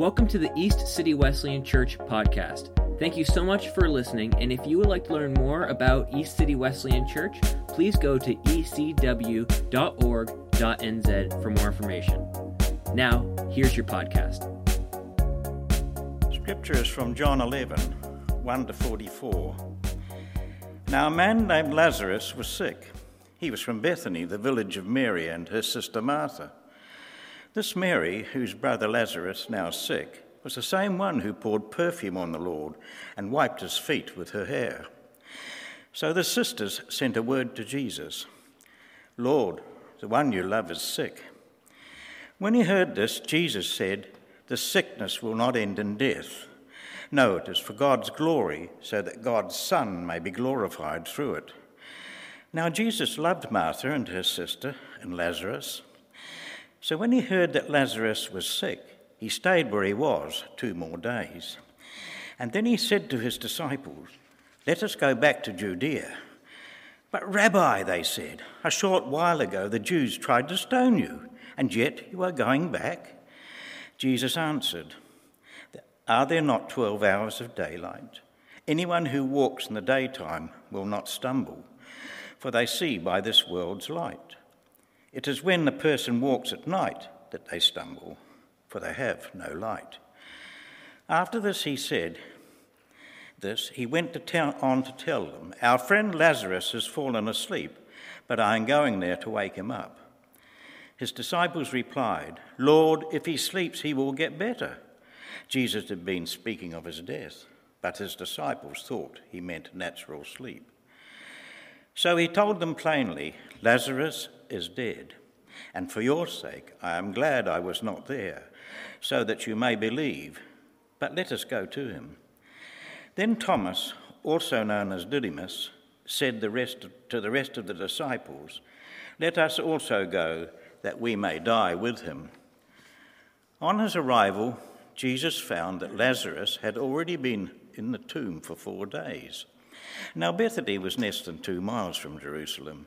Welcome to the East City Wesleyan Church podcast. Thank you so much for listening, and if you would like to learn more about East City Wesleyan Church, please go to ecw.org.nz for more information. Now, here's your podcast. Scripture is from John 11, 1 to 44. Now, a man named Lazarus was sick. He was from Bethany, the village of Mary and her sister Martha. This Mary, whose brother Lazarus, now sick, was the same one who poured perfume on the Lord and wiped his feet with her hair. So the sisters sent a word to Jesus Lord, the one you love is sick. When he heard this, Jesus said, The sickness will not end in death. No, it is for God's glory, so that God's Son may be glorified through it. Now, Jesus loved Martha and her sister and Lazarus. So when he heard that Lazarus was sick, he stayed where he was two more days. And then he said to his disciples, Let us go back to Judea. But, Rabbi, they said, a short while ago the Jews tried to stone you, and yet you are going back? Jesus answered, Are there not twelve hours of daylight? Anyone who walks in the daytime will not stumble, for they see by this world's light. It is when the person walks at night that they stumble for they have no light. After this, he said, This, he went to tell, on to tell them, Our friend Lazarus has fallen asleep, but I am going there to wake him up. His disciples replied, Lord, if he sleeps, he will get better. Jesus had been speaking of his death, but his disciples thought he meant natural sleep. So he told them plainly, Lazarus is dead, and for your sake I am glad I was not there so that you may believe. But let us go to him. Then Thomas, also known as Didymus, said the rest to the rest of the disciples, Let us also go, that we may die with him. On his arrival, Jesus found that Lazarus had already been in the tomb for four days. Now, Bethany was less than two miles from Jerusalem,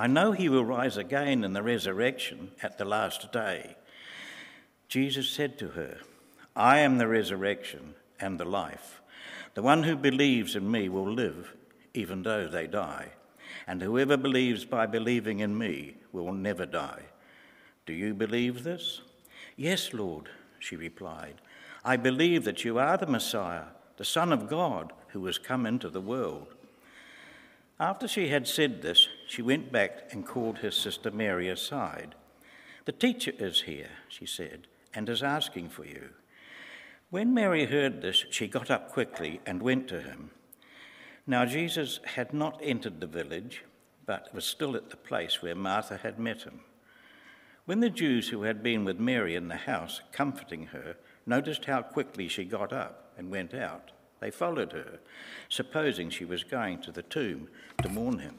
I know he will rise again in the resurrection at the last day. Jesus said to her, I am the resurrection and the life. The one who believes in me will live even though they die, and whoever believes by believing in me will never die. Do you believe this? Yes, Lord, she replied. I believe that you are the Messiah, the Son of God, who has come into the world. After she had said this, she went back and called her sister Mary aside. The teacher is here, she said, and is asking for you. When Mary heard this, she got up quickly and went to him. Now, Jesus had not entered the village, but was still at the place where Martha had met him. When the Jews who had been with Mary in the house, comforting her, noticed how quickly she got up and went out, they followed her, supposing she was going to the tomb to mourn him.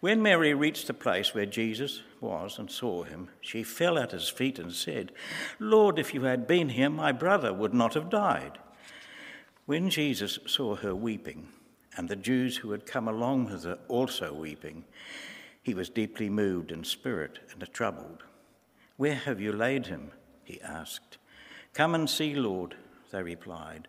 When Mary reached the place where Jesus was and saw him, she fell at his feet and said, Lord, if you had been here, my brother would not have died. When Jesus saw her weeping, and the Jews who had come along with her also weeping, he was deeply moved in spirit and troubled. Where have you laid him? he asked. Come and see, Lord, they replied.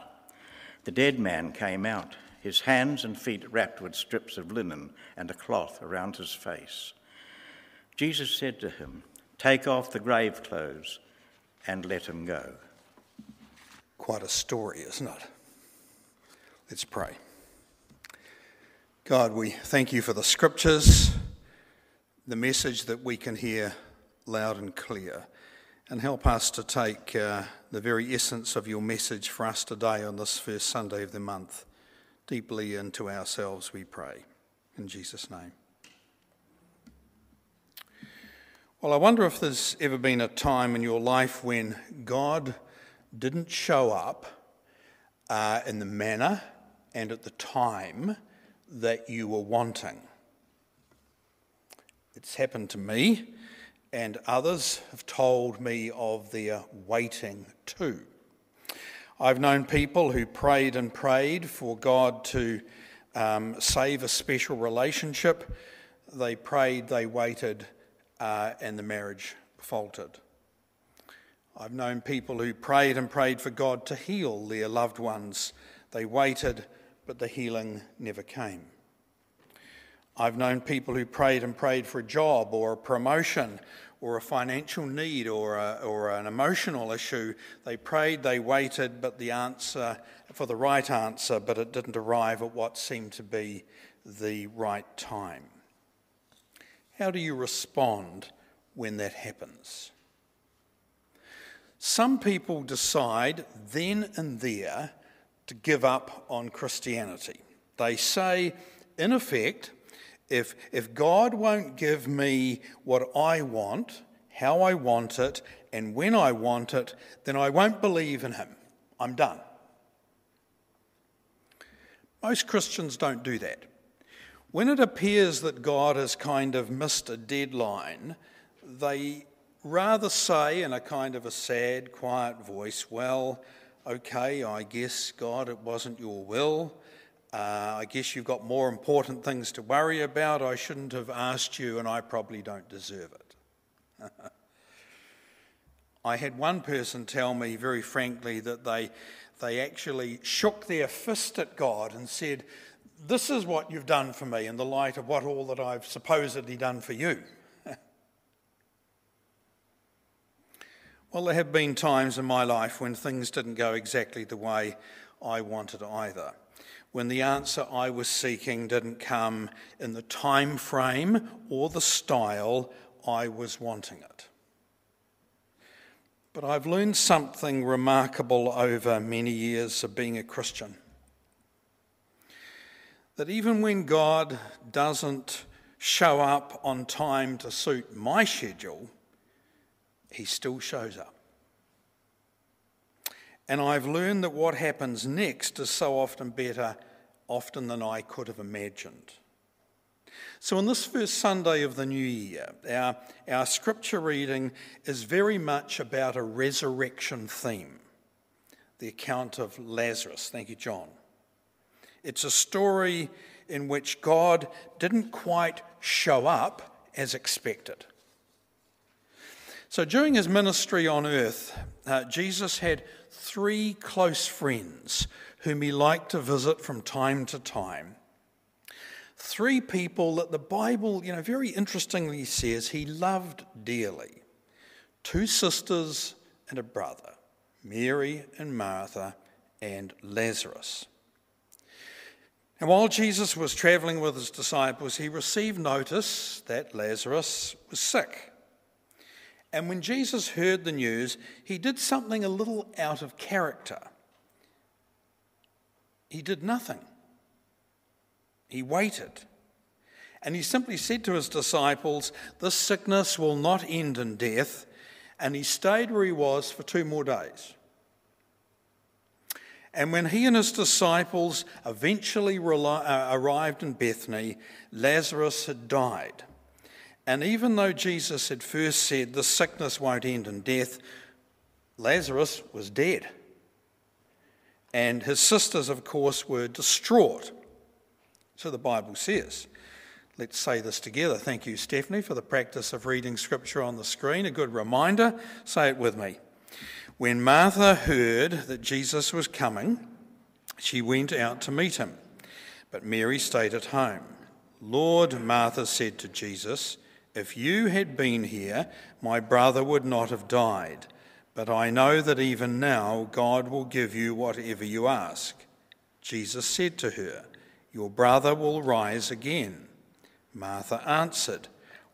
The dead man came out, his hands and feet wrapped with strips of linen and a cloth around his face. Jesus said to him, Take off the grave clothes and let him go. Quite a story, isn't it? Let's pray. God, we thank you for the scriptures, the message that we can hear loud and clear, and help us to take uh, the very essence of your message for us today on this first Sunday of the month deeply into ourselves, we pray. In Jesus' name. Well, I wonder if there's ever been a time in your life when God didn't show up uh, in the manner and at the time that you were wanting. It's happened to me, and others have told me of their waiting too. I've known people who prayed and prayed for God to um, save a special relationship. They prayed, they waited, uh, and the marriage faltered. I've known people who prayed and prayed for God to heal their loved ones. They waited, but the healing never came. I've known people who prayed and prayed for a job or a promotion or a financial need or, a, or an emotional issue. They prayed, they waited, but the answer for the right answer, but it didn't arrive at what seemed to be the right time. How do you respond when that happens? Some people decide then and there to give up on Christianity. They say, in effect, if, if God won't give me what I want, how I want it, and when I want it, then I won't believe in Him. I'm done. Most Christians don't do that. When it appears that God has kind of missed a deadline, they rather say in a kind of a sad, quiet voice, Well, okay, I guess, God, it wasn't your will. Uh, I guess you've got more important things to worry about. I shouldn't have asked you, and I probably don't deserve it. I had one person tell me very frankly that they, they actually shook their fist at God and said, This is what you've done for me in the light of what all that I've supposedly done for you. well, there have been times in my life when things didn't go exactly the way I wanted either when the answer I was seeking didn't come in the time frame or the style I was wanting it. But I've learned something remarkable over many years of being a Christian. That even when God doesn't show up on time to suit my schedule, He still shows up. And I've learned that what happens next is so often better, often than I could have imagined. So, on this first Sunday of the new year, our, our scripture reading is very much about a resurrection theme the account of Lazarus. Thank you, John. It's a story in which God didn't quite show up as expected. So, during his ministry on earth, uh, Jesus had three close friends whom he liked to visit from time to time. Three people that the Bible, you know, very interestingly says he loved dearly two sisters and a brother, Mary and Martha and Lazarus. And while Jesus was traveling with his disciples, he received notice that Lazarus was sick. And when Jesus heard the news, he did something a little out of character. He did nothing. He waited. And he simply said to his disciples, This sickness will not end in death. And he stayed where he was for two more days. And when he and his disciples eventually uh, arrived in Bethany, Lazarus had died. And even though Jesus had first said, The sickness won't end in death, Lazarus was dead. And his sisters, of course, were distraught. So the Bible says. Let's say this together. Thank you, Stephanie, for the practice of reading scripture on the screen. A good reminder. Say it with me. When Martha heard that Jesus was coming, she went out to meet him, but Mary stayed at home. Lord, Martha said to Jesus, If you had been here, my brother would not have died. But I know that even now God will give you whatever you ask. Jesus said to her, Your brother will rise again. Martha answered,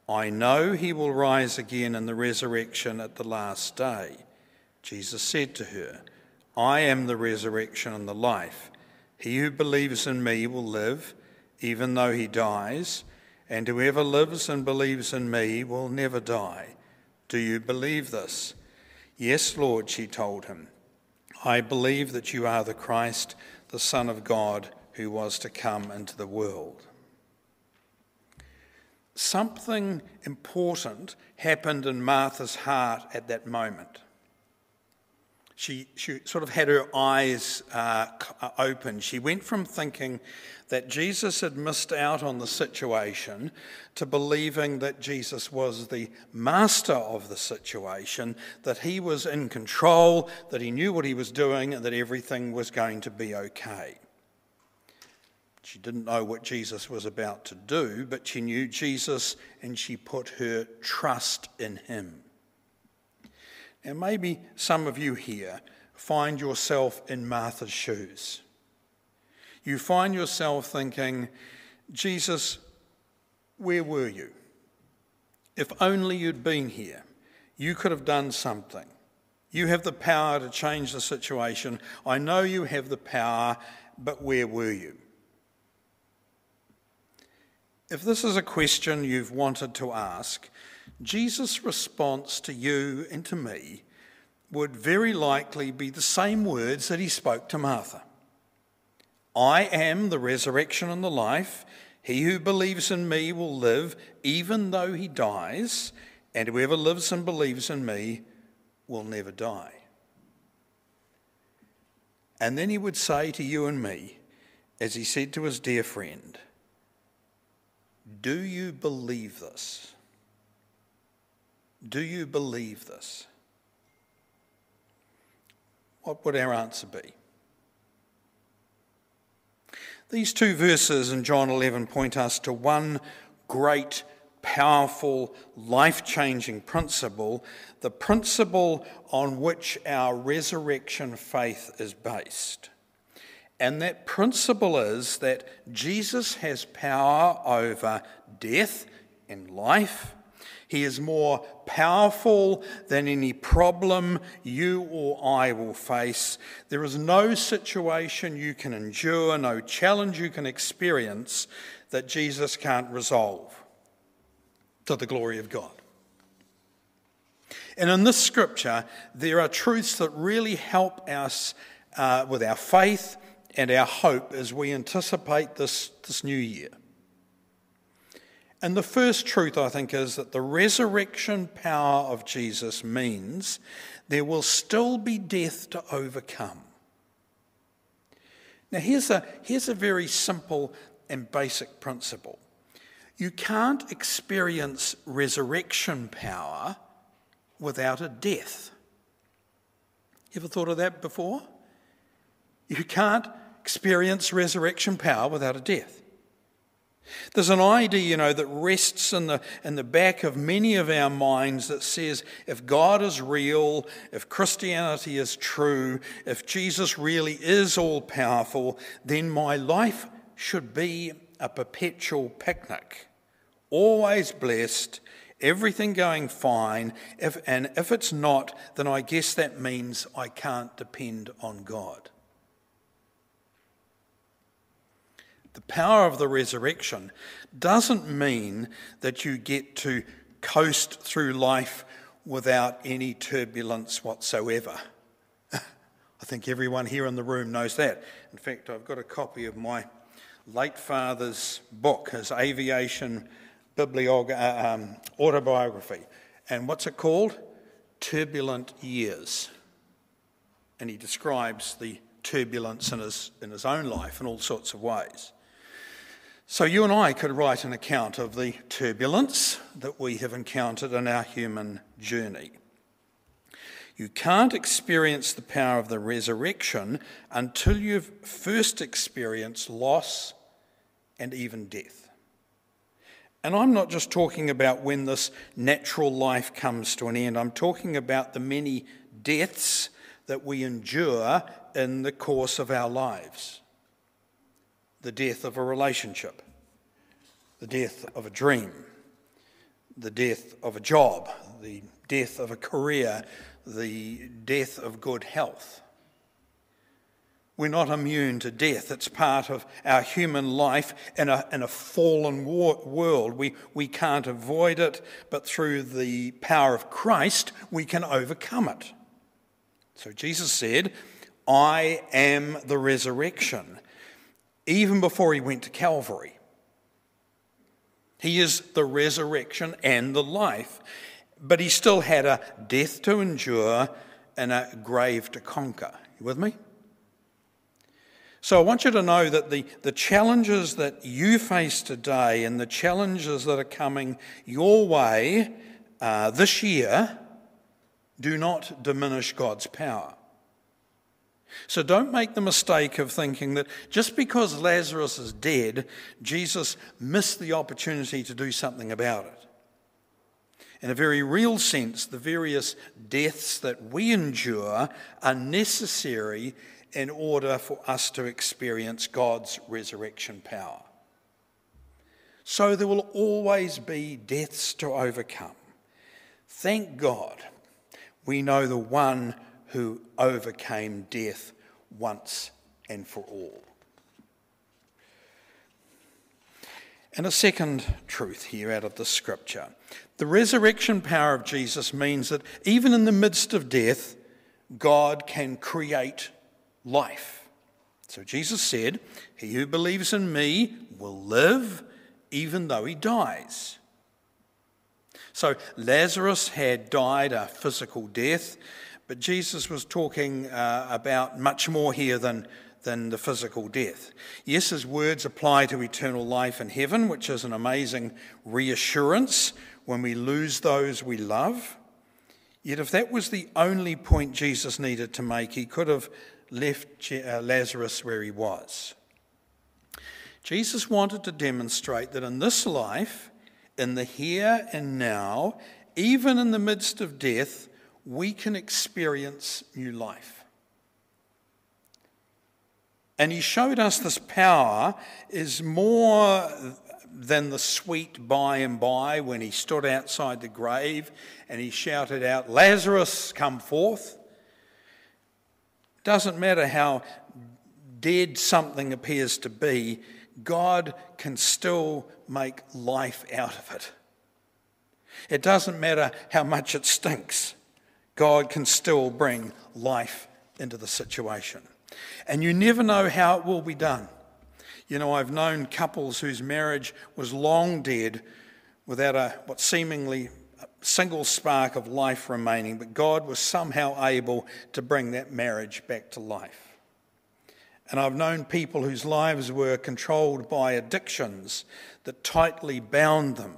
I know he will rise again in the resurrection at the last day. Jesus said to her, I am the resurrection and the life. He who believes in me will live, even though he dies, and whoever lives and believes in me will never die. Do you believe this? Yes, Lord, she told him. I believe that you are the Christ, the Son of God, who was to come into the world. Something important happened in Martha's heart at that moment she, she sort of had her eyes uh, open. She went from thinking that Jesus had missed out on the situation to believing that Jesus was the master of the situation, that he was in control, that he knew what he was doing, and that everything was going to be okay. She didn't know what Jesus was about to do, but she knew Jesus and she put her trust in him. And maybe some of you here find yourself in Martha's shoes. You find yourself thinking, Jesus, where were you? If only you'd been here, you could have done something. You have the power to change the situation. I know you have the power, but where were you? If this is a question you've wanted to ask, Jesus' response to you and to me would very likely be the same words that he spoke to Martha I am the resurrection and the life. He who believes in me will live even though he dies, and whoever lives and believes in me will never die. And then he would say to you and me, as he said to his dear friend, Do you believe this? Do you believe this? What would our answer be? These two verses in John 11 point us to one great, powerful, life changing principle, the principle on which our resurrection faith is based. And that principle is that Jesus has power over death and life he is more powerful than any problem you or I will face. There is no situation you can endure, no challenge you can experience that Jesus can't resolve to the glory of God. And in this scripture, there are truths that really help us uh, with our faith and our hope as we anticipate this, this new year. And the first truth, I think, is that the resurrection power of Jesus means there will still be death to overcome. Now, here's a, here's a very simple and basic principle you can't experience resurrection power without a death. You ever thought of that before? You can't experience resurrection power without a death. There's an idea, you know, that rests in the, in the back of many of our minds that says if God is real, if Christianity is true, if Jesus really is all powerful, then my life should be a perpetual picnic, always blessed, everything going fine. If, and if it's not, then I guess that means I can't depend on God. The power of the resurrection doesn't mean that you get to coast through life without any turbulence whatsoever. I think everyone here in the room knows that. In fact, I've got a copy of my late father's book, his aviation bibliog- uh, um, autobiography. And what's it called? Turbulent Years. And he describes the turbulence in his, in his own life in all sorts of ways. So, you and I could write an account of the turbulence that we have encountered in our human journey. You can't experience the power of the resurrection until you've first experienced loss and even death. And I'm not just talking about when this natural life comes to an end, I'm talking about the many deaths that we endure in the course of our lives the death of a relationship, the death of a dream, the death of a job, the death of a career, the death of good health. We're not immune to death. It's part of our human life in a, in a fallen war, world. We, we can't avoid it, but through the power of Christ, we can overcome it. So Jesus said, I am the resurrection, even before he went to Calvary. He is the resurrection and the life, but he still had a death to endure and a grave to conquer. You with me? So I want you to know that the, the challenges that you face today and the challenges that are coming your way uh, this year do not diminish God's power. So don't make the mistake of thinking that just because Lazarus is dead, Jesus missed the opportunity to do something about it. In a very real sense, the various deaths that we endure are necessary in order for us to experience God's resurrection power. So there will always be deaths to overcome. Thank God we know the one who overcame death once and for all. And a second truth here out of the scripture the resurrection power of Jesus means that even in the midst of death, God can create life. So Jesus said, He who believes in me will live even though he dies. So Lazarus had died a physical death, but Jesus was talking uh, about much more here than, than the physical death. Yes, his words apply to eternal life in heaven, which is an amazing reassurance when we lose those we love. Yet, if that was the only point Jesus needed to make, he could have left uh, Lazarus where he was. Jesus wanted to demonstrate that in this life, in the here and now, even in the midst of death, we can experience new life. And he showed us this power is more than the sweet by and by when he stood outside the grave and he shouted out, Lazarus, come forth. Doesn't matter how dead something appears to be, God can still make life out of it. It doesn't matter how much it stinks, God can still bring life into the situation. And you never know how it will be done. You know, I've known couples whose marriage was long dead without a what seemingly single spark of life remaining, but God was somehow able to bring that marriage back to life. And I've known people whose lives were controlled by addictions that tightly bound them.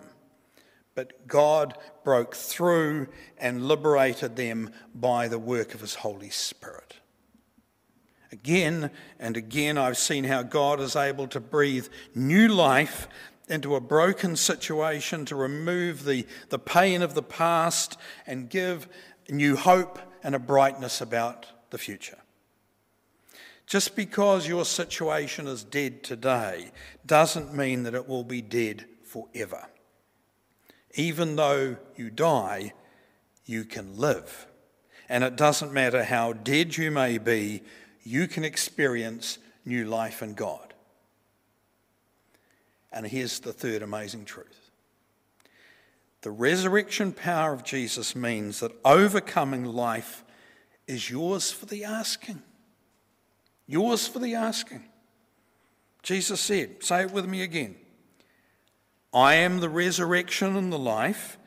But God broke through and liberated them by the work of His Holy Spirit. Again and again, I've seen how God is able to breathe new life into a broken situation, to remove the, the pain of the past and give new hope and a brightness about the future. Just because your situation is dead today doesn't mean that it will be dead forever. Even though you die, you can live. And it doesn't matter how dead you may be, you can experience new life in God. And here's the third amazing truth the resurrection power of Jesus means that overcoming life is yours for the asking. Yours for the asking. Jesus said, say it with me again I am the resurrection and the life.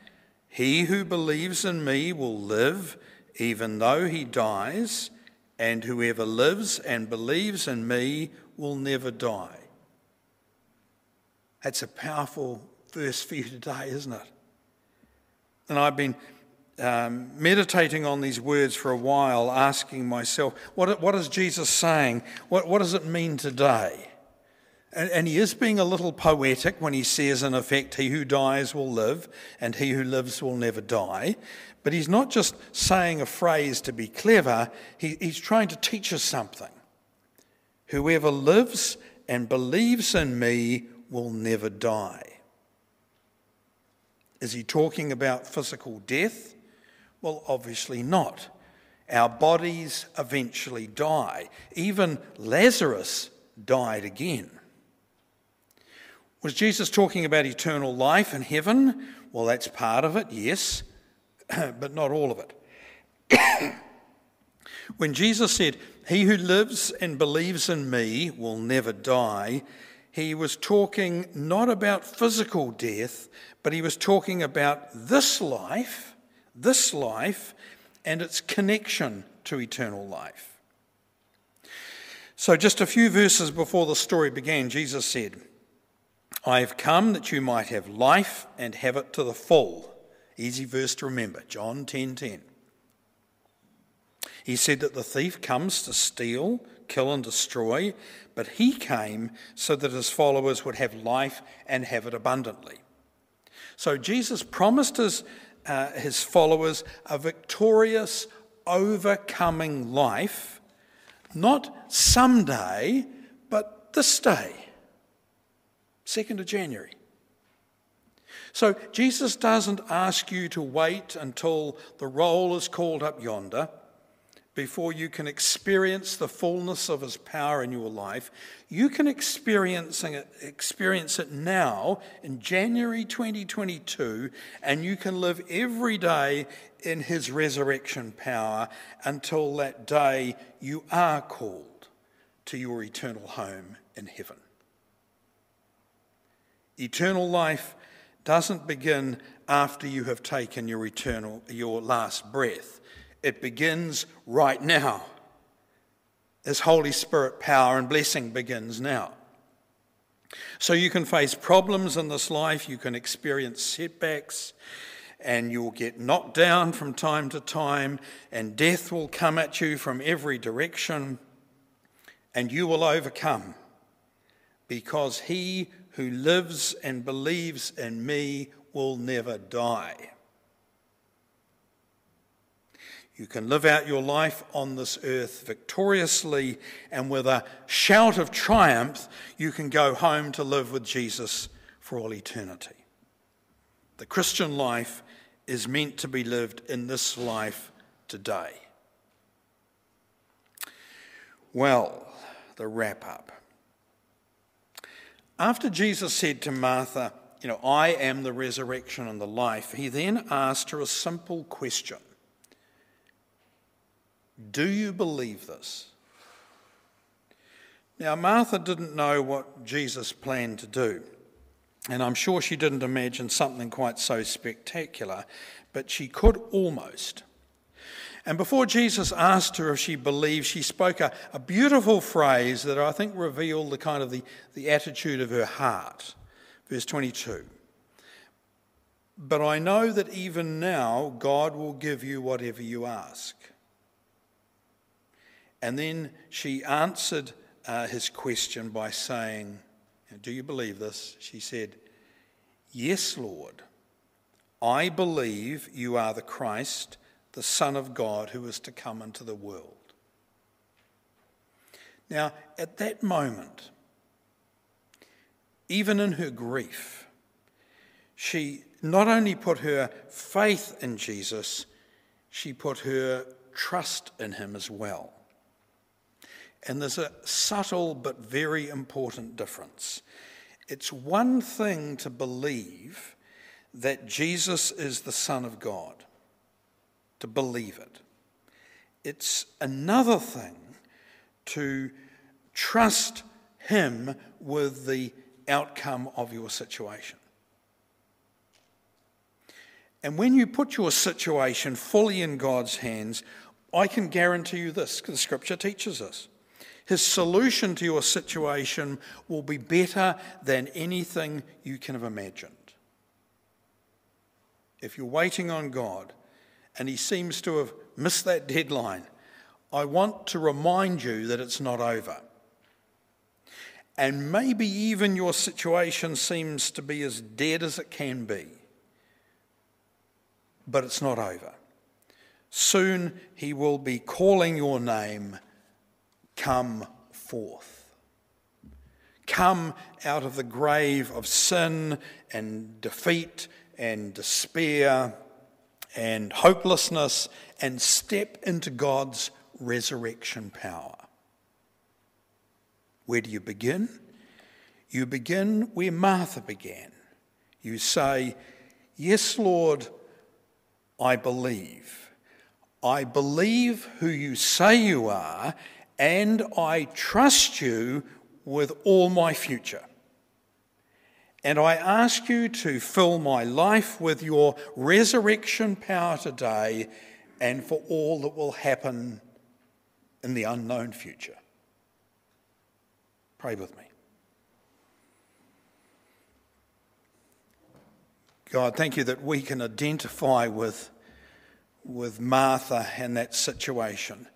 He who believes in me will live even though he dies, and whoever lives and believes in me will never die. That's a powerful verse for you today, isn't it? And I've been um, meditating on these words for a while, asking myself, what, what is Jesus saying? What, what does it mean today? And, and he is being a little poetic when he says, in effect, he who dies will live, and he who lives will never die. But he's not just saying a phrase to be clever, he, he's trying to teach us something. Whoever lives and believes in me will never die. Is he talking about physical death? Well, obviously not. Our bodies eventually die. Even Lazarus died again. Was Jesus talking about eternal life and heaven? Well, that's part of it, yes, but not all of it. when Jesus said, He who lives and believes in me will never die, he was talking not about physical death, but he was talking about this life, this life, and its connection to eternal life. So, just a few verses before the story began, Jesus said, I have come that you might have life and have it to the full. Easy verse to remember, John 10:10. 10, 10. He said that the thief comes to steal, kill, and destroy, but he came so that his followers would have life and have it abundantly. So Jesus promised his, uh, his followers a victorious, overcoming life, not someday, but this day, 2nd of January. So Jesus doesn't ask you to wait until the roll is called up yonder before you can experience the fullness of His power in your life. You can experience it, experience it now in January 2022, and you can live every day in His resurrection power until that day you are called to your eternal home in heaven. Eternal life doesn't begin after you have taken your eternal your last breath it begins right now. This Holy Spirit power and blessing begins now. So you can face problems in this life, you can experience setbacks, and you'll get knocked down from time to time, and death will come at you from every direction, and you will overcome because he who lives and believes in me will never die. You can live out your life on this earth victoriously and with a shout of triumph, you can go home to live with Jesus for all eternity. The Christian life is meant to be lived in this life today. Well, the wrap up. After Jesus said to Martha, You know, I am the resurrection and the life, he then asked her a simple question do you believe this? Now, Martha didn't know what Jesus planned to do, and I'm sure she didn't imagine something quite so spectacular, but she could almost. And before Jesus asked her if she believed, she spoke a, a beautiful phrase that I think revealed the kind of the, the attitude of her heart. Verse 22. But I know that even now God will give you whatever you ask. And then she answered uh, his question by saying, Do you believe this? She said, Yes, Lord. I believe you are the Christ, the Son of God, who is to come into the world. Now, at that moment, even in her grief, she not only put her faith in Jesus, she put her trust in him as well. And there's a subtle but very important difference. It's one thing to believe that Jesus is the Son of God, to believe it. It's another thing to trust Him with the outcome of your situation. And when you put your situation fully in God's hands, I can guarantee you this, because the scripture teaches us. His solution to your situation will be better than anything you can have imagined. If you're waiting on God and He seems to have missed that deadline, I want to remind you that it's not over. And maybe even your situation seems to be as dead as it can be. But it's not over. Soon he will be calling your name, Come forth. Come out of the grave of sin and defeat and despair and hopelessness and step into God's resurrection power. Where do you begin? You begin where Martha began. You say, Yes, Lord, I believe. I believe who you say you are, and I trust you with all my future. And I ask you to fill my life with your resurrection power today and for all that will happen in the unknown future. Pray with me. God, thank you that we can identify with, with Martha and that situation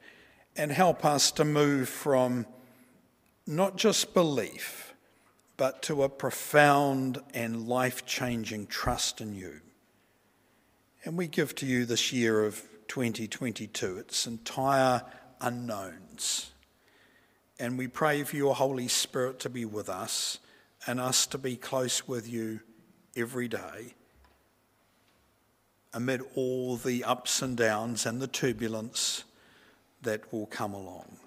and help us to move from not just belief, but to a profound and life changing trust in you. And we give to you this year of 2022 its entire unknowns. And we pray for your Holy Spirit to be with us and us to be close with you every day amid all the ups and downs and the turbulence that will come along.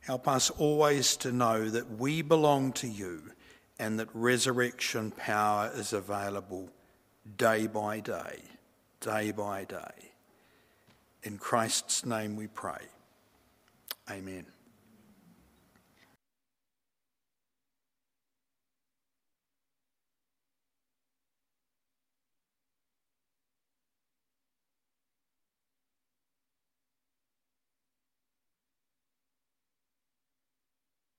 Help us always to know that we belong to you and that resurrection power is available day by day, day by day. In Christ's name we pray. Amen.